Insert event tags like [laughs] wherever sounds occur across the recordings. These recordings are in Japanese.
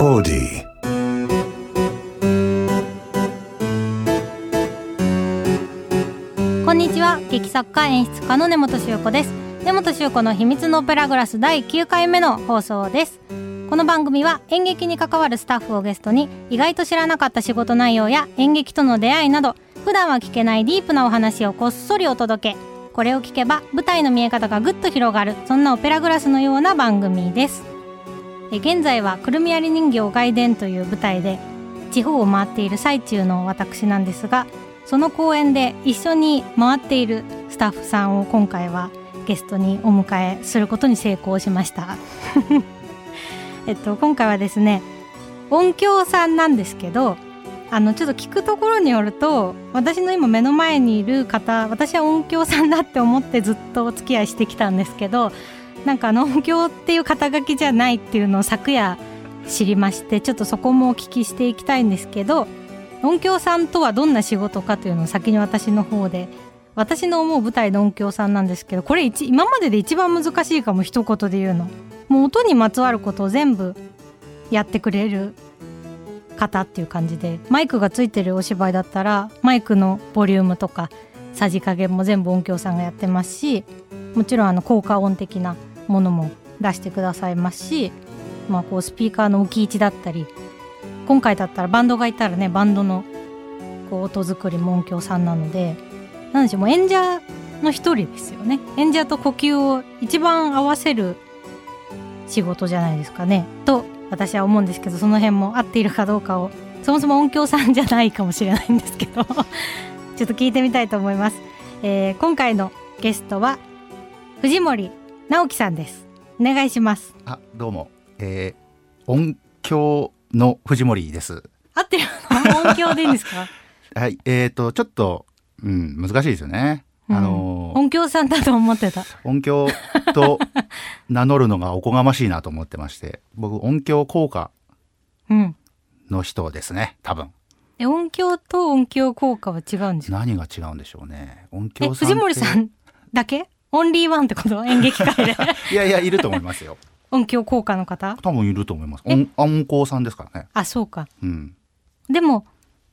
Audi. こんにちは劇作家演出家の根本修子です根本修子の秘密のオペラグラス第9回目の放送ですこの番組は演劇に関わるスタッフをゲストに意外と知らなかった仕事内容や演劇との出会いなど普段は聞けないディープなお話をこっそりお届けこれを聞けば舞台の見え方がぐっと広がるそんなオペラグラスのような番組です現在はくるみ割り人形外伝という舞台で地方を回っている最中の私なんですがその公演で一緒に回っているスタッフさんを今回はゲストにお迎えすることに成功しました。[laughs] えっと今回はですね音響さんなんですけどあのちょっと聞くところによると私の今目の前にいる方私は音響さんだって思ってずっとお付き合いしてきたんですけどなんかあの音響っていう肩書きじゃないっていうのを昨夜知りましてちょっとそこもお聞きしていきたいんですけど音響さんとはどんな仕事かというのを先に私の方で私の思う舞台の音響さんなんですけどこれ一今までで一番難しいかも一言で言うの。もう音にまつわることを全部やってくれる方っていう感じでマイクがついてるお芝居だったらマイクのボリュームとかさじ加減も全部音響さんがやってますしもちろんあの効果音的なものも出してくださいますし、まあ、こうスピーカーの置き位置だったり今回だったらバンドがいたらねバンドのこう音作りも音響さんなのでなんでしょうもう演者の一人ですよね。演者と呼吸を一番合わせる仕事じゃないですかね。と私は思うんですけどその辺も合っているかどうかをそもそも音響さんじゃないかもしれないんですけど [laughs] ちょっと聞いてみたいと思います、えー今回のゲストは藤森直樹さんですお願いしますあ、どうも。えー、音響の藤森です。合ってる？の音響でいいんですか？[laughs] はい。えーと、ちょっと、うん、難しいですよね。あのー音響さんだと思ってた音響と名乗るのがおこがましいなと思ってまして、僕、音響効果うんの人ですね、多分。え音響と音響効果は違うんですか？何が違うんでしょうね。音え響。藤森さんだけ？オンリーワンってこと？[laughs] 演劇界でいやいや、いると思いますよ。音響効果の方？多分いると思います。音、音効さんですからね。あそうかうん。でも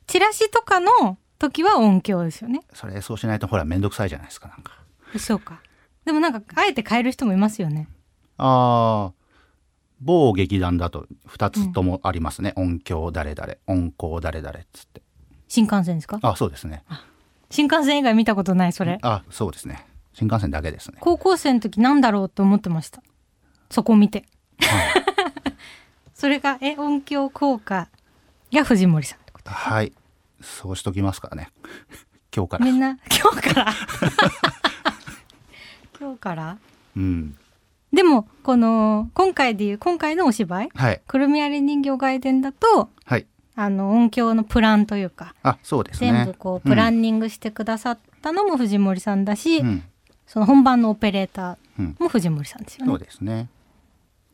チラシとかの時は音響ですよねそれ、そうしないと、ほら、めんどくさいじゃないですか、なんか。そうかでもなんかあえて変える人もいますよねああ、某劇団だと2つともありますね。音響誰々、音効誰々っつって。新幹線ですか？あ、そうですね。新幹線以外見たことないそれあ、そうですね。新幹線だけですね。高校生の時なんだろうと思ってましたそこを見て [laughs] それがえ音響効果が藤森さんってことはい。そうしときますからね。今日からみ。んな今日から？[laughs] [laughs] 今日から？うん。でもこの今回でいう今回のお芝居？はい。「くるみ割り人形外伝」だとはい。あの音響のプランというかあ、そうですね。全部こうプランニングしてくださったのも藤森さんだし、うん。うん。その本番のオペレーターうん。も藤森さんですよそうねですね。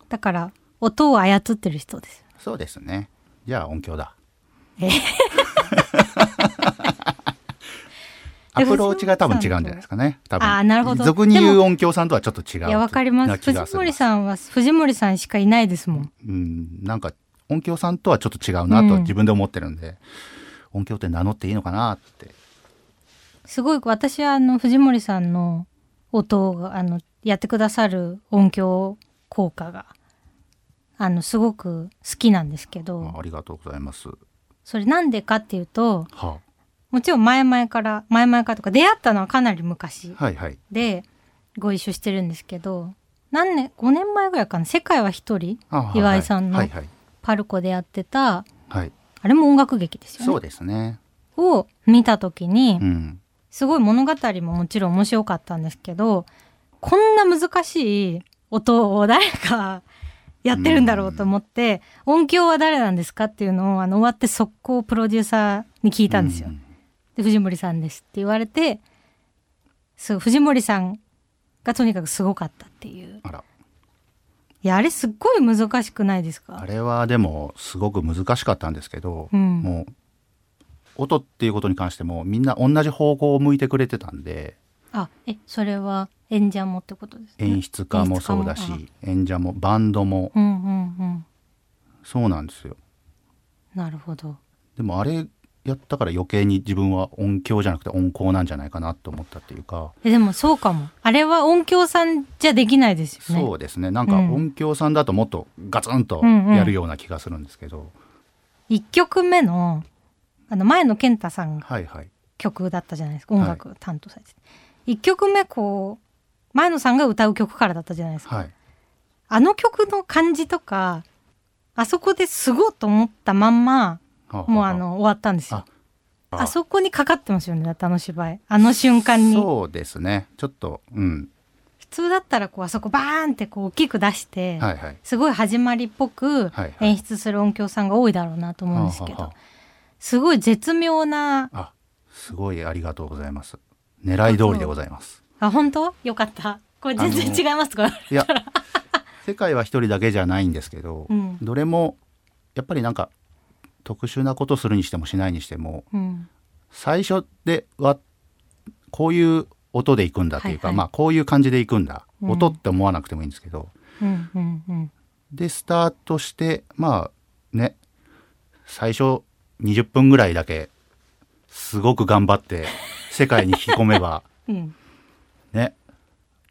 だから音を操ってる人ですよそうですね。じゃあ音響だ。え？[laughs] アプローチが多分違うんじゃないですかね。多分。あーなるほど俗に言う音響さんとはちょっと違う。いやわかります藤森さんは藤森さんしかいないですもんうん、なんか音響さんとはちょっと違うなとうん自分で思ってるんで、音響って名乗っていいのかなって。すごい私はあの藤森さんの音があのやってくださる音響効果があのすごく好きなんですけどあありがとうございます。それなんでかっていうとはもちろん前々から前々からとか出会ったのはかなり昔あ、はいはい。でご一緒してるんですけど何年5年前ぐらいかな「世界は一人岩井さんの。パルコでやってたはい。あれも音楽劇ですよねそうですね。を見た時に、うん。すごい物語ももちろん面白かったんですけどこんな難しい音を誰がやってるんだろうと思って、音響は誰なんですかっていうのをあの終わって速攻プロデューサーに聞いたんですよ。うんで藤森さんですって言われてそう藤森さんがとにかくすごかったっていう。いやあれすっごい難しくないですか？あれはでもすごく難しかったんですけど、うんもう音っていうことに関してもみんな同じ方向を向いてくれてたんであえそれは演者もってことですね？演出家もそうだし演者もバンドも。うんうんうん。そうなんですよ。なるほど。でもあれやったから余計に自分は音響じゃなくて音効なんじゃないかなと思ったっていうか、えでもそうかも。あれは音響さんじゃできないですよね。そうですね。なんかうん。音響さんだともっとガツンとうんうん。やるような気がするんですけど、1曲目のあの前の健太さんがはいはい。曲だったじゃないですか。音楽担当されてて、1曲目こう前野さんが歌う曲からだったじゃないですか、はい。あの曲の感じとかあそこですごいと思ったまんまはもうあ。の終わったんですよ。ああ。そこにかかってますよねだってあの芝居。あの瞬間に。そうですね。ちょっとうん。普通だったらこうあそこバーンってこう大きく出して、はいはい。すごい始まりっぽくはいはい。演出する音響さんが多いだろうなと思うんですけど、はあはすごい絶妙なああすごいありがとうございます。狙い通りでございます。あ本当？よかった。これ全然違います。いや世界は一人だけじゃないんですけど、うん。どれもやっぱりなんか特殊なことするにしてもしないにしてもうん。最初ではこういう音でいくんだっていうか、はいはい。まあこういう感じでいくんだ、うん。音って思わなくてもいいんですけど。うんうんうん。でスタートしてまあね最初20分ぐらいだけすごく頑張って [laughs] 世界に引き込めばうん。ね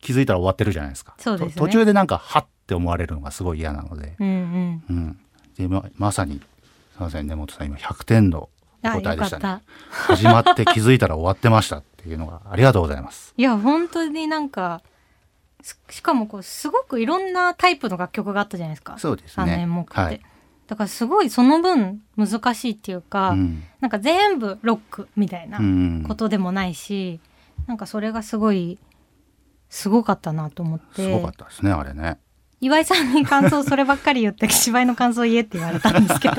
気づいたら終わってるじゃないですか。ね。と途中でなんかはって思われるのがすごい嫌なので、うんうん。うん、でままさにすいません根本さん今100点の答えでしたね。た。始まって気づいたら終わってましたっていうのがありがとうございます。[laughs] いや本当になんかすしかもこうすごくいろんなタイプの楽曲があったじゃないですか。そうですね。演目って、はい、だからすごいその分難しいっていうか、うん。なんか全部ロックみたいなうん。ことでもないし、なんかそれがすごいすごかったなと思って。すごかったですねあれね。岩井さんに感想そればっかり言って芝居の感想言えって言われたんですけど。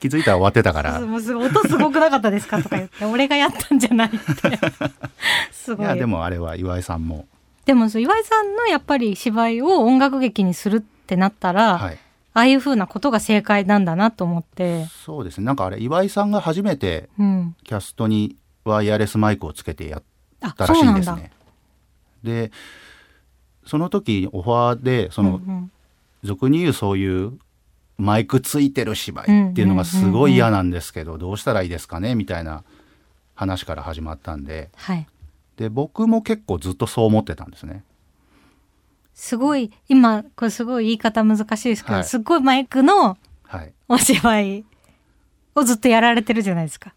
気づいたら終わってたから。もうすごい音すごくなかったですかとか言って俺がやったんじゃないって。[laughs] すごい。いやでもあれは岩井さんも。でもそう岩井さんのやっぱり芝居を音楽劇にするってなったら、はいああいう風なことが正解なんだなと思って、そうですね。なんかあれ岩井さんが初めてうん、キャストにワイヤレスマイクをつけてやっあたらしいんですね。でその時オファーでその、うんうん。俗に言うそういうマイクついてる芝居っていうのがすごい嫌なんですけどどうしたらいいですかね？みたいな話から始まったんで。はい。で僕も結構ずっとそう思ってたんですね。すごい今これすごい言い方難しいですけど、はい。すっごいマイクのはい、お芝居をずっとやられてるじゃないですか。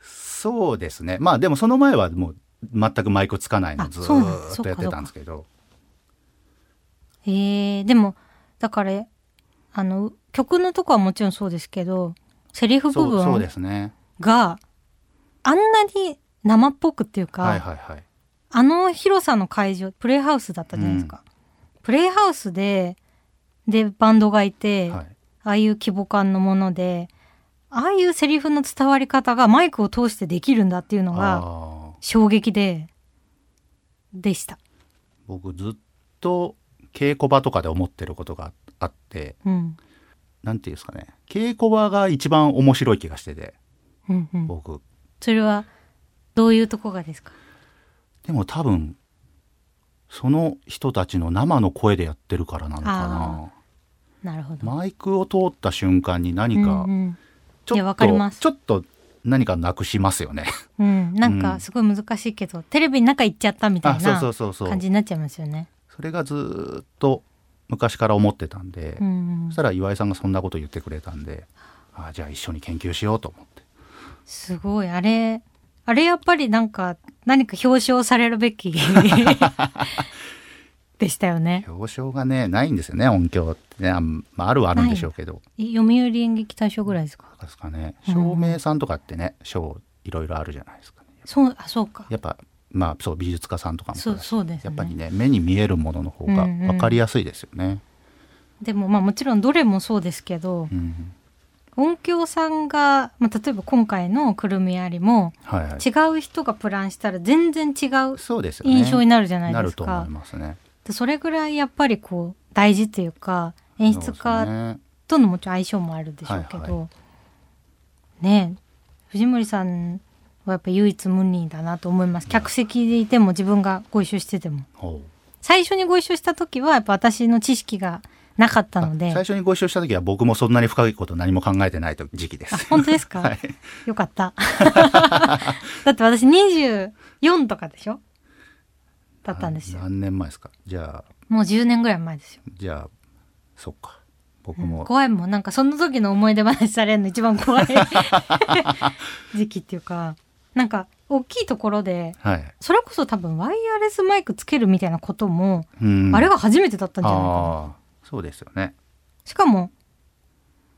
そうですね。まあでもその前はもう全くマイクつかないのあずっとやってたんですけど。へえでもだからあの曲のとこはもちろんそうですけどセリフ部そうそうで分すね。があんなに生っぽくっていうか、はいはいはい。あの広さの会場プレイハウスだったじゃないですか。プレイハウスででバンドがいて、はい。ああいう規模感のものでああいうセリフの伝わり方がマイクを通してできるんだっていうのが衝撃ででした。僕ずっと稽古場とかで思ってることがあってうん。なんていうんですかね。稽古場が一番面白い気がしててうんうん、僕。それはどういうとこがですか？でも多分その人たちの生の声でやってるからなのかあなるほど。なマイクを通った瞬間に何かうんうんちょっと、いやわかります。ちょっと何かなくしますよね。うん、なん。うんかすごい難しいけど、テレビの中行っちゃったみたいな感じになっちゃいますよね。それがずーっと昔から思ってたんで、うんそしたら岩井さんがそんなこと言ってくれたんであじゃあ一緒に研究しようと思って。すごい。あれあれやっぱりなんか何か表彰されるべき [laughs] でしたよね。表彰がねないんですよね音響ってねあ,、まあ、あるはあるんでしょうけど読売演劇大賞ぐらいですか？ですかねうん照明さんとかってね賞いろいろあるじゃないですかねそうあそうか。やっぱまあそう美術家さんとかもそうそうですね。やっぱりね目に見えるものの方がうんうん分かりやすいですよね。でもまあもちろんどれもそうですけど、うん音響さんが、まあ、例えば今回の「くるみあり」もはいはい、違う人がプランしたら全然違う印象になるじゃないなですか。ると思い。ますね。でそれぐらいやっぱりこう大事っていうか演出家ねとのもちろん相性もあるでしょうけど、はいねえ藤森さんはやっぱ唯一無二だなと思います。客席でいても自分がご一緒してても。ほ最初にご一緒した時はやっぱ私の知識がなかったので。最初にご一緒した時は僕もそんなに深いこと何も考えてない時期です。あ本当ですか、[laughs] はい。よかった。[laughs] だって私24とかでしょ？だったんですよ。何年前ですか？じゃあ。もう10年ぐらい前ですよ。じゃあそっか。僕も、怖いもん。なんかその時の思い出話されるの一番怖い。[laughs] 時期っていうか。なんか大きいところではい。それこそ多分ワイヤレスマイクつけるみたいなことも、うん。あれが初めてだったんじゃないかなそうですよね。しかも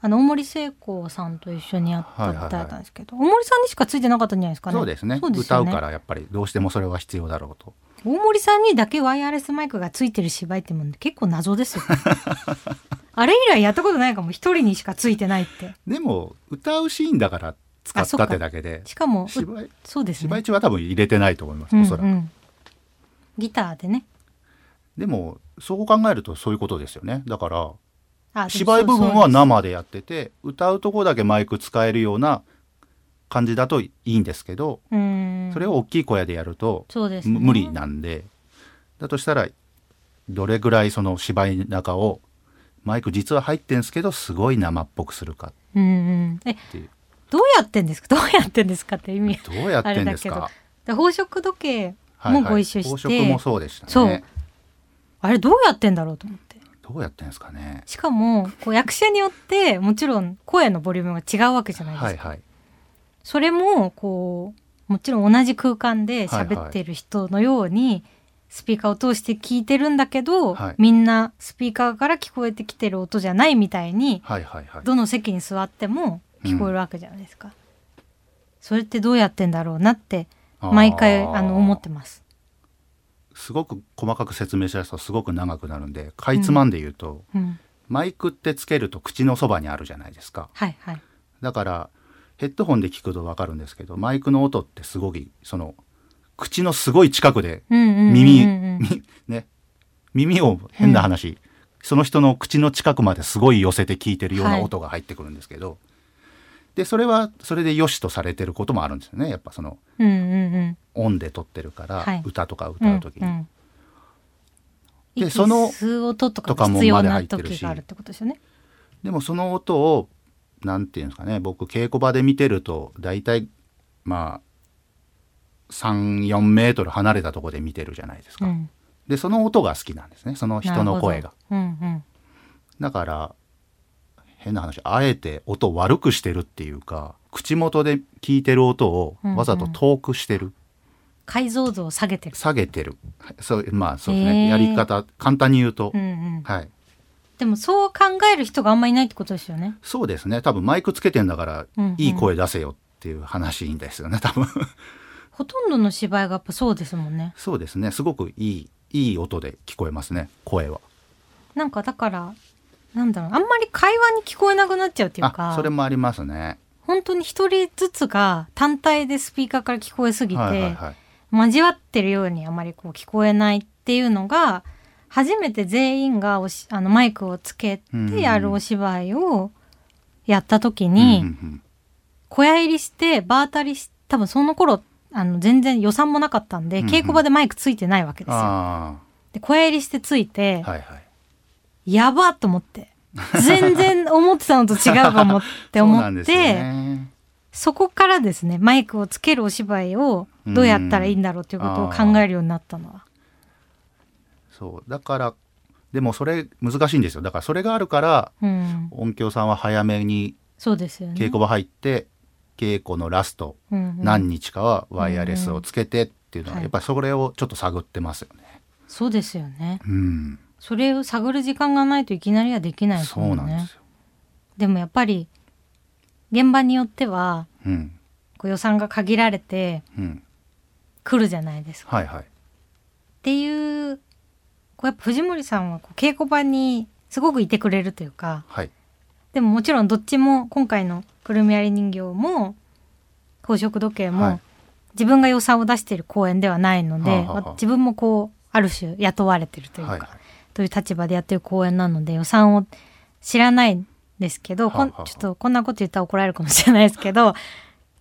あの大森聖子さんと一緒にやったはいはいはい。歌だったんですけど、大森さんにしかついてなかったんじゃないですかね。そうですね。ね。歌うからやっぱりどうしてもそれは必要だろうと。大森さんにだけワイヤレスマイクがついてる芝居ってもん結構謎ですよね。[laughs] あれ以来やったことないかも一人にしかついてないって。でも歌うシーンだから使ったってだけでしかもう芝居そうですね。芝居中は多分入れてないと思います、うんおそらく。うん。ギターでねでもそう考えるとそういうことですよね。だから芝居部分は生でやってて歌うとこだけマイク使えるような感じだといいんですけど、それを大きい声でやると無理なんでだとしたらどれぐらいその芝居の中をマイク実は入ってんですけどすごい生っぽくするかっていう。どうやってんですか？[laughs] どうやってんですかって意味どうやってんですあれだかで宝飾時計はいはい。もご一緒して。宝飾もそうでしたねあれどうやってんだろうと思って。どうやってんですかね。しかもこう役者によってもちろん声のボリュームが違うわけじゃないですか、はいはい。それもこうもちろん同じ空間で喋ってる人のようにスピーカーを通して聞いてるんだけど、はい。みんなスピーカーから聞こえてきてる音じゃないみたいにはいはいはい。どの席に座っても聞こえるわけじゃないですか、それってどうやってんだろうなって毎回あの思ってますすごく細かく説明しだすとすごく長くなるんでかいつまんで言うと、うん。マイクってつけると口のそばにあるじゃないですか。はいはい。だからヘッドホンで聞くと分かるんですけどマイクの音ってすごいその口のすごい近くでうんうんうんうん耳、みね耳を変な話、その人の口の近くまですごい寄せて聞いてるようはない。音が入ってくるんですけど、でそれはそれで良しとされてることもあるんですよね。やっぱそのうんうんうん。音で撮ってるから、はい。歌とか歌う時に、うんうん。息でその音とかも必要なまで入ってるし時があるってことですよね。でもその音をなんていうんですかね。僕稽古場で見てると大体まあ34メートル離れたところで見てるじゃないですか、うん。でその音が好きなんですね。その人の声が。うんうん。だから変な話あえて音を悪くしてるっていうか口元で聞いてる音をわざと遠くしてる、解像度を下げてる。下げてる。はいそうまあそうですね。やり方簡単に言うと、うんうん。はい。でもそう考える人があんまりいないってことですよね。そうですね。多分マイクつけてんだからうんうん。いい声出せよっていう話ですよね多分。[laughs] ほとんどの芝居がやっぱそうですもんね。そうですね。すごくいいいい音で聞こえますね声は。なんかだからなんだろう。あんまり会話に聞こえなくなっちゃうっていうか。あそれもありますね。本当に一人ずつが単体でスピーカーから聞こえすぎて、はいはいはい。交わってるようにあまりこう聞こえないっていうのが初めて全員がおしあのマイクをつけてやるお芝居をやった時に、うんうん小屋入りして場当たりし多分その頃あの全然予算もなかったんで、うんうん。稽古場でマイクついてないわけですよ。あで小屋入りしてついて、あはいはいやばっと思って。全然思ってたのと違うかもって思って。[laughs] ね。そこからですねマイクをつけるお芝居をどうやったらいいんだろうということを考えるようになったのは。そう。だからでもそれ難しいんですよ。だからそれがあるからうん、音響さんは早めに。稽古場入って、稽古のラストうんうん。何日かはワイヤレスをつけてっていうのは、はい。やっぱりそれをちょっと探ってますよね。そうですよね。うん、それを探る時間がないといきなりはできないですそもんねうなんです。よ。でもやっぱり現場によってはうん、こう予算が限られてうん、来るじゃないですか。はいはい。っていうこうやっぱ藤森さんはこう稽古場にすごくいてくれるというかはい。でももちろんどっちも今回のくるみ割り人形も宝飾時計も、はい自分が予算を出している公演ではないので、はあはあはあ自分もこうある種雇われてるというか、はいはい。という立場でやってる公演なので予算を知らないんですけど、こんちょっとこんなこと言ったら怒られるかもしれないですけど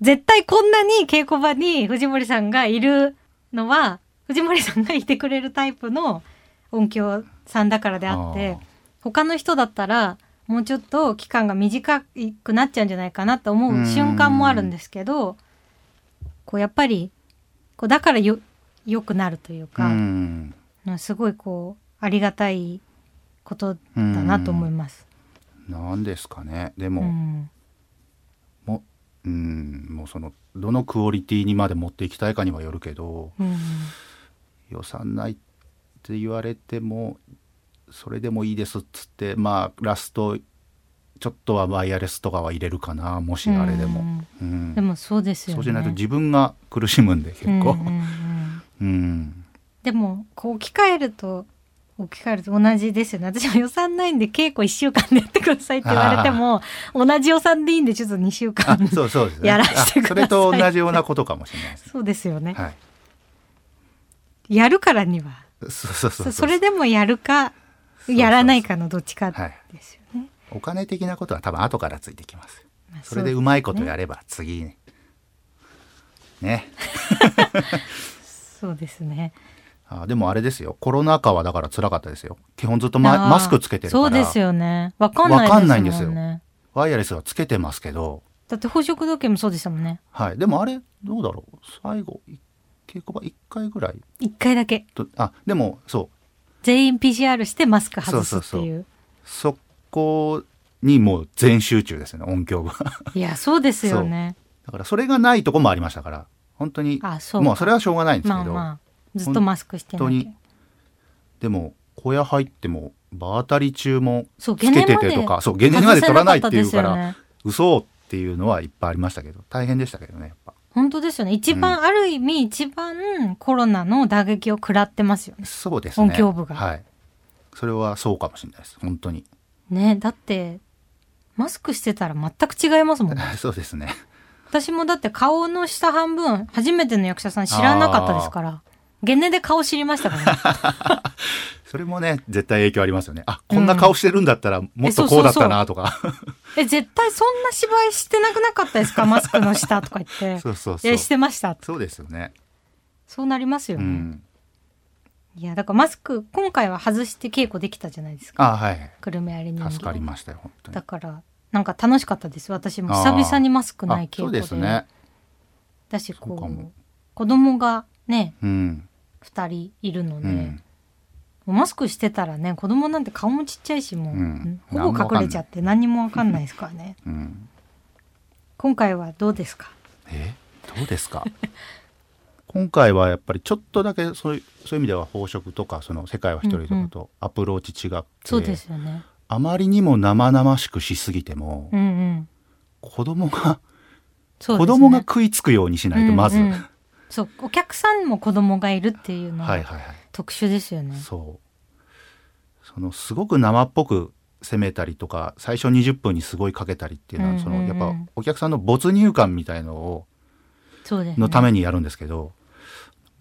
絶対こんなに稽古場に藤森さんがいるのは藤森さんがいてくれるタイプの音響さんだからであって他の人だったらもうちょっと期間が短くなっちゃうんじゃないかなと思う瞬間もあるんですけどこうやっぱりこうだからよ良くなるといううか、ん。すごいこうありがたいことだなと思います。なんですかね。でうも、ん。もうんもうそのどのクオリティにまで持っていきたいかにはよるけどうん。予算ないって言われてもそれでもいいですっつってまあラストちょっとはワイヤレスとかは入れるかなもしあれでも、うん。でもそうですよね。そうじゃないと自分が苦しむんで結構。うんうんうん。うん、でもこう置き換えると置き換えると同じですよね。私も予算ないんで稽古1週間でやってくださいって言われても同じ予算でいいんでちょっと2週あ間そうそうですね。[laughs] やらしてくださいあそれと同じようなことかもしれないです、そうですよね、はい。やるからには。そうそうそうそそれでもやるかやらないかのどっちかはいですよね、お金的なことは多分後からついてきますまあそれでうまいことやれば次ねね。そうですね [laughs] あでもあれですよ。コロナ禍はだから辛かったですよ。基本ずっとママスクつけてるから。そうですよね。わかんないですわかもんないんですよ。ワイヤレスはつけてますけど。だって宝飾時計もそうでしたもんね。はい。でもあれどうだろう。最後い稽古場1回ぐらい。一回だけ。とあでもそう。全員 PCR してマスク外すっていう。そこにもう全集中ですね音響が。いやそうですよね。だからそれがないとこもありましたから。本当にあそうもうそれはしょうがないんですけど、まあまあずっとマスクしてなきゃ。本当に。でも小屋入っても場当たり中もそうつけててとかそうゲネまで取らないっていうから、嘘っていうのはいっぱいありましたけど大変でしたけどねやっぱ。本当ですよね。一番、ある意味一番コロナの打撃を食らってますよね。そうですね。音響部が。はい。それはそうかもしれないです本当に。ねだってマスクしてたら全く違いますもん [laughs] そうですね。私もだって顔の下半分初めての役者さん知らなかったですからゲネで顔知りましたからね。[laughs] それもね絶対影響ありますよね。あこんな顔してるんだったらもっとこうだったなとか、え絶対そんな芝居してなくなかったですか？[laughs] マスクの下とか言って。そうそうそう。いやしてました。そうですよね。そうなりますよね、うん。いやだからマスク今回は外して稽古できたじゃないですか。あはい。久留米あり人形助かりましたよ本当に。だからなんか楽しかったです。私も久々にマスクない稽あそう古でですね。だしそうう子供がねうん、2人いるので、マスクしてたらね子供なんて顔もちっちゃいしもう、うん。ほぼ隠れちゃって何にもわかんないですからね。うん、今回はどうですか？え？どうですか？[laughs] 今回はやっぱりちょっとだけそういうそういう意味では宝飾とかその世界は一人とかとアプローチ違って、そうですよね。あまりにも生々しくしすぎても、うんうん。子供が、ね。子供が食いつくようにしないとまず、うん。うんそうお客さんも子供がいるっていうのはいははいはい。特殊ですよね、そう。そのすごく生っぽく攻めたりとか最初20分にすごいかけたりっていうのは、うんうんうん。そのやっぱお客さんの没入感みたいのをそうですね。のためにやるんですけど、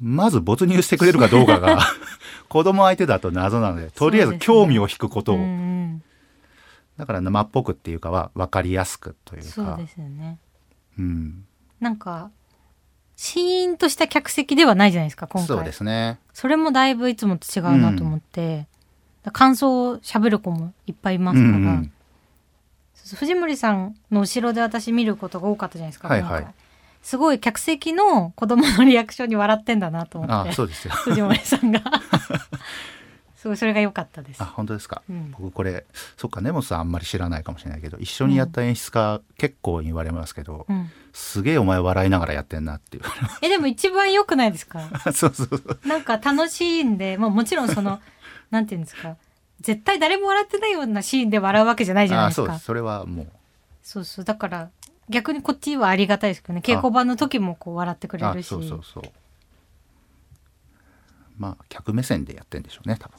まず没入してくれるかどうかが [laughs] 子供相手だと謎なのでとりあえず興味を引くことを、うんうん。だから生っぽくっていうかは分かりやすくというか。そうですよね。うん、なんかシーンとした客席ではないじゃないですか今回。そうですね。それもだいぶいつもと違うなと思って、感想を喋る子もいっぱいいますから、うんうん。藤森さんの後ろで私見ることが多かったじゃないですか、はいはい。すごい客席の子供のリアクションに笑ってんだなと思って。あそうですよ。藤森さんが [laughs] すごいそれが良かったです。あ本当ですか、うん。僕これそっか根本さんあんまり知らないかもしれないけど一緒にやった演出家、結構言われますけど、うん、すげえお前笑いながらやってんなっていう。えでも一番良くないですか？[laughs] そうそうそう。なんか楽しいんで、まあ、もちろんその [laughs] なんていうんですか？絶対誰も笑ってないようなシーンで笑うわけじゃないじゃないですか。あそそれはもう。そうそう。だから逆にこっちはありがたいですけどね。稽古場の時もこう笑ってくれあるし。そうそうそうまあ客目線でやってんでしょうね多分、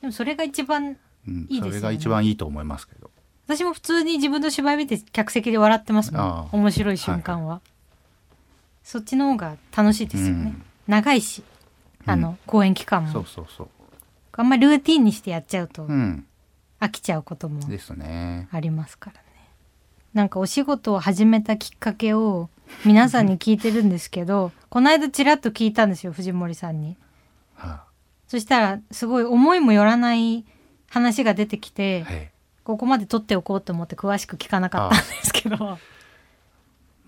でもそれが一番うん、いいですよね。それが一番いいと思いますけど。私も普通に自分の芝居見て客席で笑ってますもん。面白い瞬間は、そっちの方が楽しいですよね、うん。長いしあの、公演期間も。そうそうそう。あんまりルーティンにしてやっちゃうとうん。飽きちゃうこともありますからね。なんかお仕事を始めたきっかけを皆さんに聞いてるんですけどこの間ちらっと聞いたんですよ藤森さんにはそしたらすごい思いもよらない話が出てきて、はい。ここまで撮っておこうと思って詳しく聞かなかったんですけど。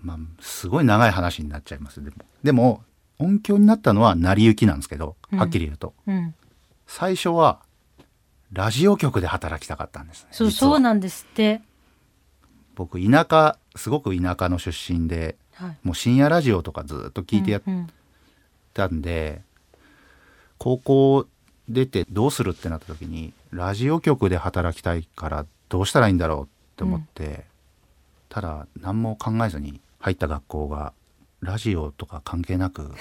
まあ、すごい長い話になっちゃいます。でもでも音響になったのは成り行きなんですけどうん。はっきり言うと、うん。最初はラジオ局で働きたかったんですねそうそうなんですって、僕田舎すごく田舎の出身ではい、もう深夜ラジオとかずっと聞いてやっうんうん。たんで、高校出てどうするってなった時にラジオ局で働きたいからどうしたらいいんだろうって思って、ただ何も考えずに入った学校がラジオとか関係なく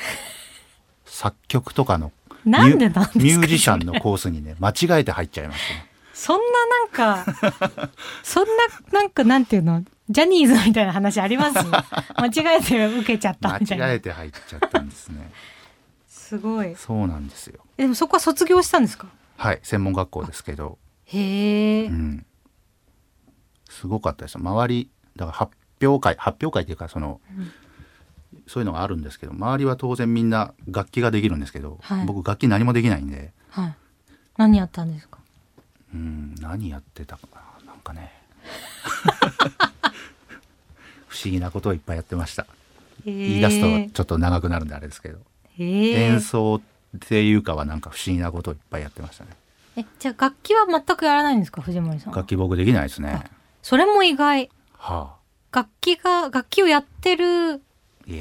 [laughs] 作曲とかのミュなんでなんですか？ミュージシャンのコースにね間違えて入っちゃいましたね。そんななんか [laughs] そんななんかなんていうの？ジャニーズみたいな話あります？[laughs] 間違えて受けちゃった間みたいな違えて入っちゃったんですね。すごい。そうなんですよ。えでもそこは卒業したんですか？はい専門学校ですけど、へえ、うん、すごかったです。よ周りだから発表会発表会っていうかその、うん。そういうのがあるんですけど周りは当然みんな楽器ができるんですけど、はい。僕楽器何もできないんで、はい。何やったんですか？うん、何やってたかな？なんかね。[laughs] 不思議なことをいっぱいやってました。言い出すとちょっと長くなるんであれですけど、演奏っていうかはなんか不思議なことをいっぱいやってましたね。えじゃあ楽器は全くやらないんですか？藤森さん。は楽器僕できないですね。それも意外。は楽器が楽器をやってる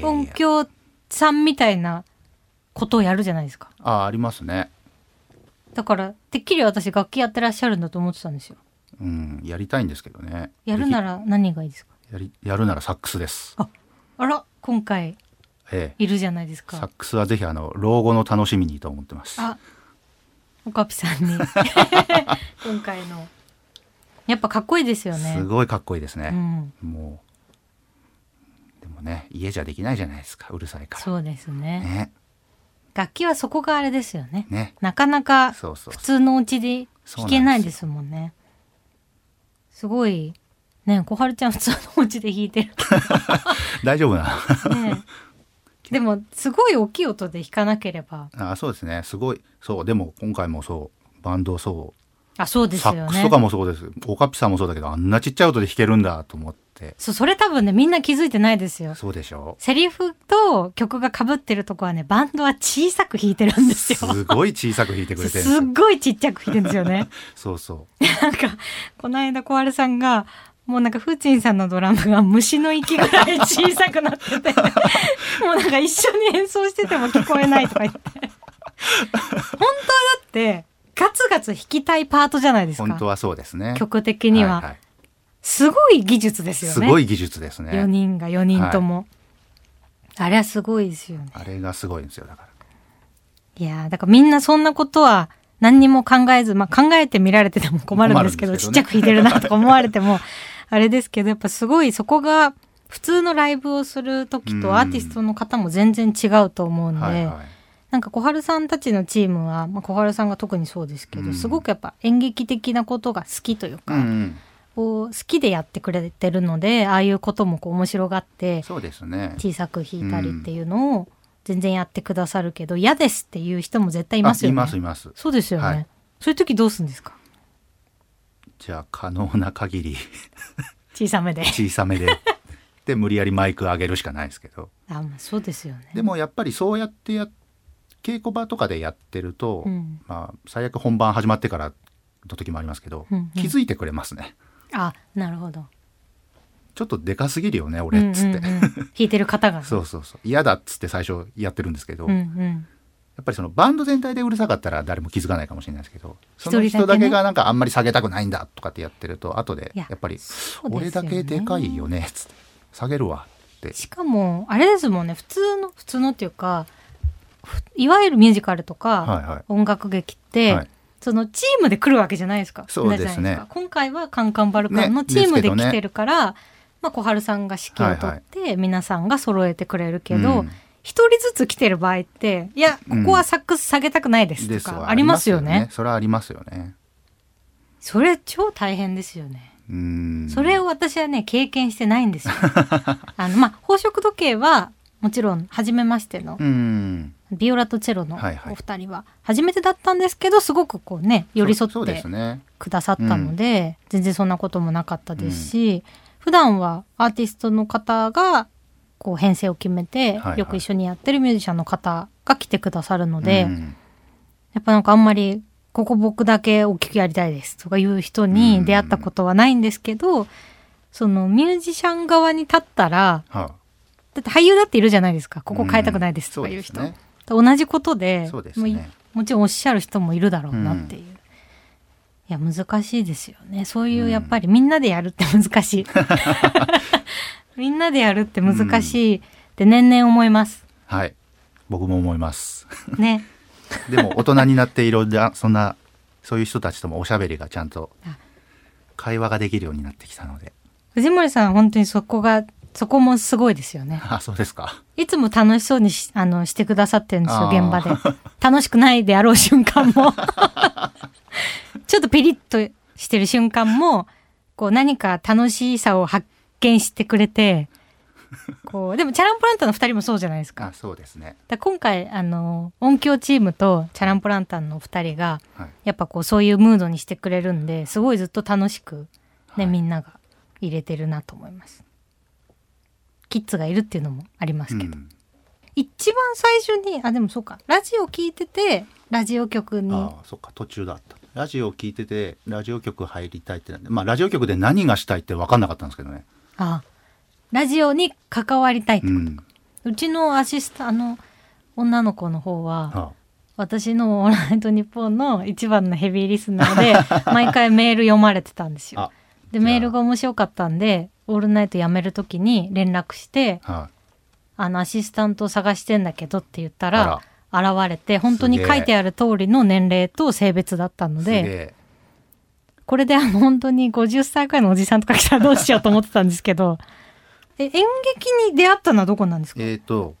音響さんみたいなことをやるじゃないですか。あありますね。だからてっきり私楽器やってらっしゃるんだと思ってたんですよ。うんやりたいんですけどね。やるなら何がいいですか？やりやるならサックスです。あら今回。ええ、いるじゃないですか。サックスはぜひあの老後の楽しみにと思ってます。あおかぴさんに。[laughs] 今回の。やっぱかっこいいですよね。すごいかっこいいですね。うん。もう。でもね家じゃできないじゃないですかうるさいから。そうですね。ね。楽器はそこがあれですよね。ね。なかなか普通のお家で弾けないですもんね。すごい。ね小春ちゃん普通のお家で弾いてる [laughs] 大丈夫な。ねでもすごい大きい音で弾かなければ。あそうですね。すごい。そうでも今回もそう。バンドそあそうう、ですよね。サックスとかもそうです。オカピさんもそうだけどあんなちっちゃい音で弾けるんだと思って。そうそれ多分ねみんな気づいてないですよ。そうでしょ。セリフと曲が被ってるとこはねバンドは小さく弾いてるんですよ。すごい小さく弾いてくれてるすすっよごいちっちゃく弾いてるんですよね。[laughs] そうそう。なんかこの間小春さんがもうなんかフーチンさんのドラムが虫の息ぐらい小さくなってて。[laughs] もうなんか一緒に演奏してても聞こえないとか言って。本当はだってガツガツ弾きたいパートじゃないですか。本当はそうですね。曲的には、いい。すごい技術ですよね。すごい技術ですね。4人が4人とも、あれはすごいですよね。あれがすごいんですよだから。いやーだからみんなそんなことは何にも考えず、まあ、考えて見られてても困るんですけどけどね。ちっちゃく弾いてるなとか思われても [laughs] あれですけどやっぱすごいそこが普通のライブをする時うん。とアーティストの方も全然違うと思うんで、はいはい。なんか小春さんたちのチームは、まあ、小春さんが特にそうですけど、うん。すごくやっぱ演劇的なことが好きというか、うん好きでやってくれてるのでああいうこともこう面白がってそうですね。小さく弾いたりっていうのを全然やってくださるけど嫌ですっていう人も絶対いますよね。あいますいます。そうですよね。はい。そういう時どうするんですか？じゃあ可能な限り。小さめで。小さめで。で無理やりマイク上げるしかないですけど。あ、まあそうですよね。でもやっぱりそうやってや稽古場とかでやってると、うん。まあ最悪本番始まってからの時もありますけど、うんうん。気づいてくれますね。あ、なるほど。ちょっとでかすぎるよね俺っつって、うんうんうん。弾いてる方がね。[laughs] そうそうそう。嫌だっつって最初やってるんですけど、うんうやん。っぱりそのバンド全体でうるさかったら誰も気づかないかもしれないですけどその一人だけがなんかあんまり下げたくないんだとかってやってると後でいややっぱり俺だけでかいよねっつって下げるわってしかもあれですもんね普通の普通のっていうかふいわゆるミュージカルとか、はいはい。音楽劇って、はい。そのチームで来るわけじゃないですか。そうですね。今回はカンカンバルカンのねチームで来てるから、まあ小春さんが指揮を取って、皆さんが揃えてくれるけどうん一、人ずつ来てる場合っていやここはサックス下げたくないですとかありますよね。それはありますよね。それ超大変ですよね。うん。それを私はね経験してないんですよ。[laughs] あのまあ宝飾時計はもちろん初めましてのうん。ビオラとチェロのはいはい。お二人は初めてだったんですけどすごくこうね寄り添ってくださったので、全然そんなこともなかったですし、普段はアーティストの方がこう編成を決めて、はいはい。よく一緒にやってるミュージシャンの方が来てくださるので、うん。やっぱなんかあんまりここ僕だけ大きくやりたいですとかいう人に出会ったことはないんですけど、そのミュージシャン側に立ったらはだって俳優だっているじじゃないですか。ここ変えたくないですとかいう人、そうですね。同じことでね。もちろんおっしゃる人もいるだろうなっていう、いや難しいですよね。そういうやっぱりみんなでやるって難しい [laughs] みんなでやるって難しい。って年々思います。はい。僕も思います。ね。[laughs] でも大人になっていろんなそんなそういう人たちともおしゃべりがちゃんとあ。会話ができるようになってきたので。藤森さん本当にそこがそこもすごいですよね。あそうですか。いつも楽しそうにしあのしてくださってるんですよ現場で。楽しくないであろう瞬間も。[laughs] ちょっとピリッとしてる瞬間もこう何か楽しさを発見してくれて [laughs] こうでもチャランポランタンの2人もそうじゃないですか。あそうですね。だ今回あの音響チームとチャランポランタンの2人がはい。やっぱこうそういうムードにしてくれるんですごいずっと楽しく、ねはい。みんなが入れてるなと思います。キッズがいるっていうのもありますけど、うん。一番最初にあでもそうか。ラジオ聞いててラジオ局に。ああそっか。途中だった。ラジオを聞いててラジオ局入りたいってまあラジオ局で何がしたいって分かんなかったんですけどねあラジオに関わりたいと、ううん。ちのアシスタあの女の子の方はあ。私の「オールナイトニッポン」の一番のヘビーリスナーで [laughs] 毎回メール読まれてたんですよ。でメールが面白かったんで「オールナイト」やめる時に連絡しては「あ。のアシスタント探してんだけど」って言ったあら。現れて本当に書いてある通りの年齢と性別だったのでえこれであの本当に50歳くらいのおじさんとか来たらどうしようと思ってたんですけど。え演劇に出会ったのはどこなんですか？えー、と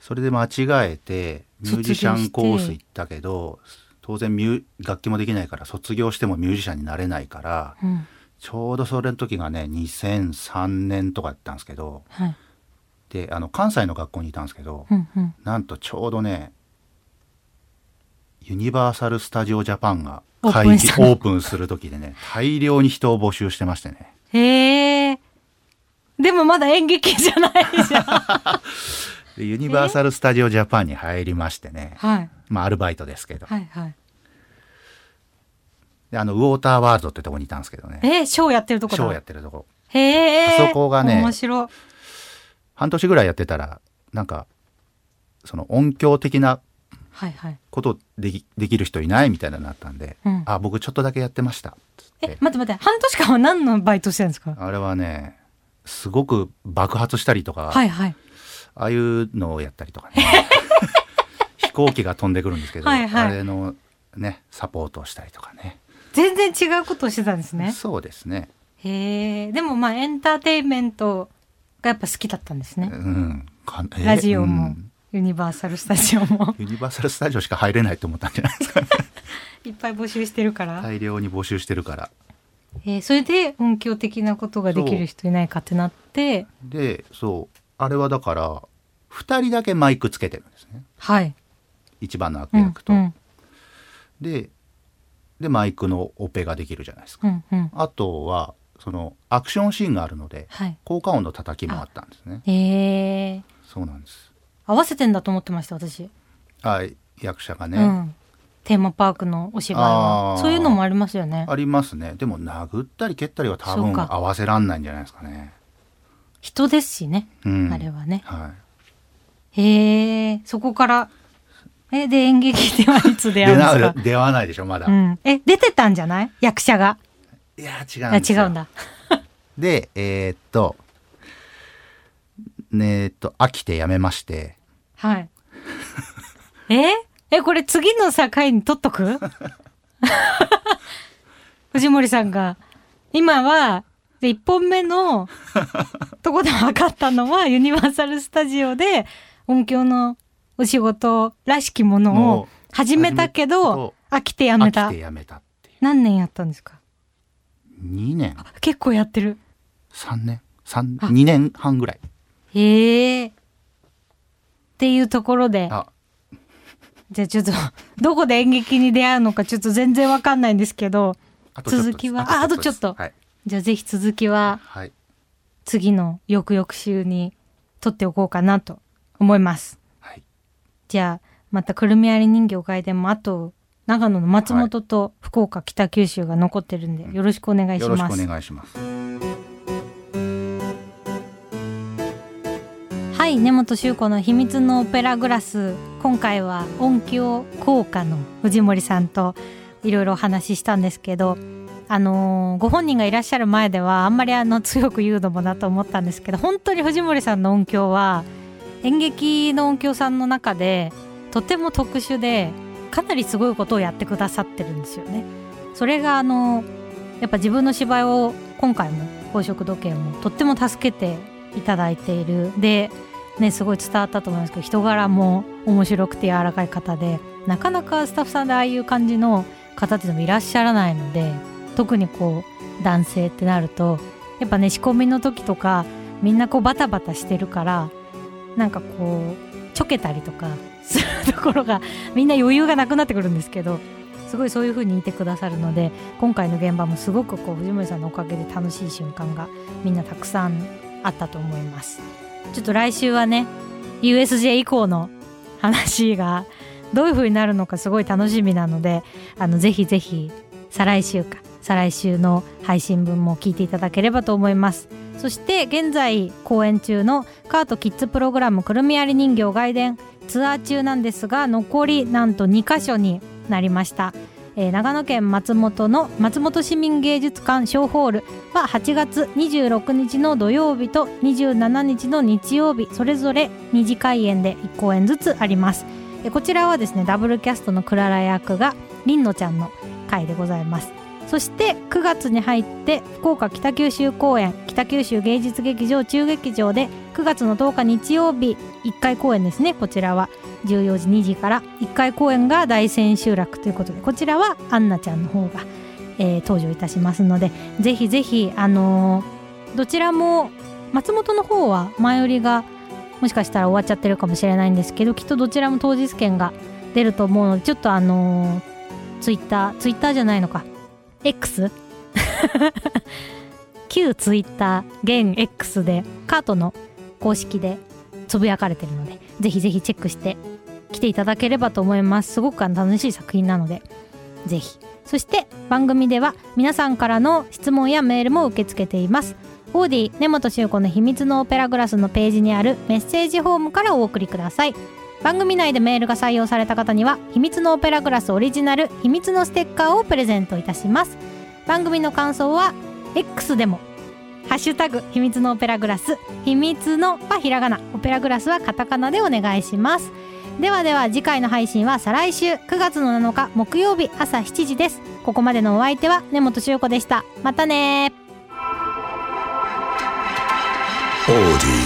それで間違えてミュージシャンコース行ったけど当然ミュー楽器もできないから卒業してもミュージシャンになれないからうん。ちょうどそれの時がね2003年とかやったんですけどはい。であの関西の学校にいたんですけどうんうん。なんとちょうどねユニバーサル・スタジオ・ジャパンが会議オープンする時でね大量に人を募集してましてね。へえでもまだ演劇じゃないじゃん。[laughs] でユニバーサル・スタジオ・ジャパンに入りましてね。はい。まあアルバイトですけど。はいはい。であのウォーターワールドってとこにいたんですけどね。えーショーやってるとこだ。ショーやってるとこ。へえあそこがね面白い。半年ぐらいやってたらなんかその音響的なことできできる人いないみたいななったんで、うん。あ僕ちょっとだけやってました。つってえ待って待って半年間は何のバイトしてるんですか？あれはねすごく爆発したりとか、はいはい。ああいうのをやったりとかね。[laughs] 飛行機が飛んでくるんですけど、はいはい。あれのねサポートをしたりとかね。全然違うことをしてたんですね。そうですね。へえでもまあエンターテインメントがやっぱ好きだったんですね。うん。ラジオも。うんユニバーサル・スタジオも。ユニバーサル・スタジオしか入れないと思ったんじゃないですかね。いっぱい募集してるから、大量に募集してるから。えーそれで音響的なことができる人いないかってなって。でそう。あれはだから2人だけマイクつけてるんですね。はい。一番の悪うん役と、うんででマイクのオペができるじゃないですか、うんうん。あとはそのアクションシーンがあるのではい。効果音の叩きもあったんですね。へえそうなんです合わせてんだと思ってました私、あ役者がね、うん。テーマパークのお芝居そういうのもありますよね。ありますね。でも殴ったり蹴ったりは多分合わせらんないんじゃないですかね。人ですしね、うん。あれはね。はい。へえそこからえで演劇ではいつ出会出うんですか？な出会わないでしょまだ、うん、え出てたんじゃない？役者が。いや違あうん違うんだ。でえーっとねえーっと飽きてやめまして。はい。え？えこれ次の境に取っとく？[laughs] 藤森さんが。今はで1本目のとこで分かったのはユニバーサル・スタジオで音響のお仕事らしきものを始めたけど飽きてやめた。飽きてやめたってい何年やったんですか？う2年結構やってる。3年。三あ。2年半ぐらいへえっていうところで。あ。じゃあちょっとどこで演劇に出会うのかちょっと全然わかんないんですけど続きは？ああとちょっと。はい、じゃあぜひ続きははい、次の翌々週に撮っておこうかなと思います。はい、じゃあまたくるみ割り人形会でもあと長野の松本と福岡、北九州が残ってるんでよろしくお願いしよろしくおます願いしますはい根本周子の秘密のオペラグラス今回は音響効果の藤森さんといろいろお話ししたんですけどあのーご本人がいらっしゃる前ではあんまりあの強く言うのもなと思ったんですけど本当に藤森さんの音響は演劇の音響さんの中でとても特殊でかなりすごいことをやってくださってるんですよね。それがあのやっぱ自分の芝居を今回も宝飾時計もとっても助けていただいているでねすごい伝わったと思いますけど人柄も面白くて柔らかい方でなかなかスタッフさんでああいう感じの方っていうのもいらっしゃらないので特にこう男性ってなるとやっぱね仕込みの時とかみんなこうバタバタしてるからなんかこうちょけたりとかするところがみんな余裕がなくなってくるんですけどすごいそういう風にいてくださるので今回の現場もすごくこう藤森さんのおかげで楽しい瞬間がみんなたくさんあったと思います。ちょっと来週はね USJ 以降の話がどういう風になるのかすごい楽しみなのであのぜひぜひ再来週か再来週の配信分も聞いていただければと思います。そして現在公演中のカートキッズプログラムくるみ割り人形外伝ツアー中なんですが残りなんと2箇所になりました、えー長野県松本の松本市民芸術館小ホールは8月26日の土曜日と27日の日曜日それぞれ2次開演で1公演ずつあります。えーこちらはですねダブルキャストのクララ役がりんのちゃんの回でございます。そして9月に入って福岡北九州公演北九州芸術劇場中劇場で9月の10日日曜日1回公演ですねこちらは14時2時から1回公演が大千秋楽ということでこちらはアンナちゃんの方が、えー登場いたしますのでぜひぜひあのーどちらも松本の方は前売りがもしかしたら終わっちゃってるかもしれないんですけどきっとどちらも当日券が出ると思うのでちょっとあのーツイッターツイッターじゃないのか X? [laughs] 旧ツイッター現 X でカートの公式でつぶやかれてるのでぜひぜひチェックして来ていただければと思います。すごく楽しい作品なのでぜひ。そして番組では皆さんからの質問やメールも受け付けています。オーディ根本修子の秘密のオペラグラスのページにあるメッセージフォームからお送りください。番組内でメールが採用された方には秘密のオペラグラスオリジナル秘密のステッカーをプレゼントいたします。番組の感想は X でもハッシュタグ秘密のオペラグラス秘密のはひらがなオペラグラスはカタカナでお願いします。ではでは次回の配信は再来週9月の7日木曜日朝7時です。ここまでのお相手は根本修子でした。またね OD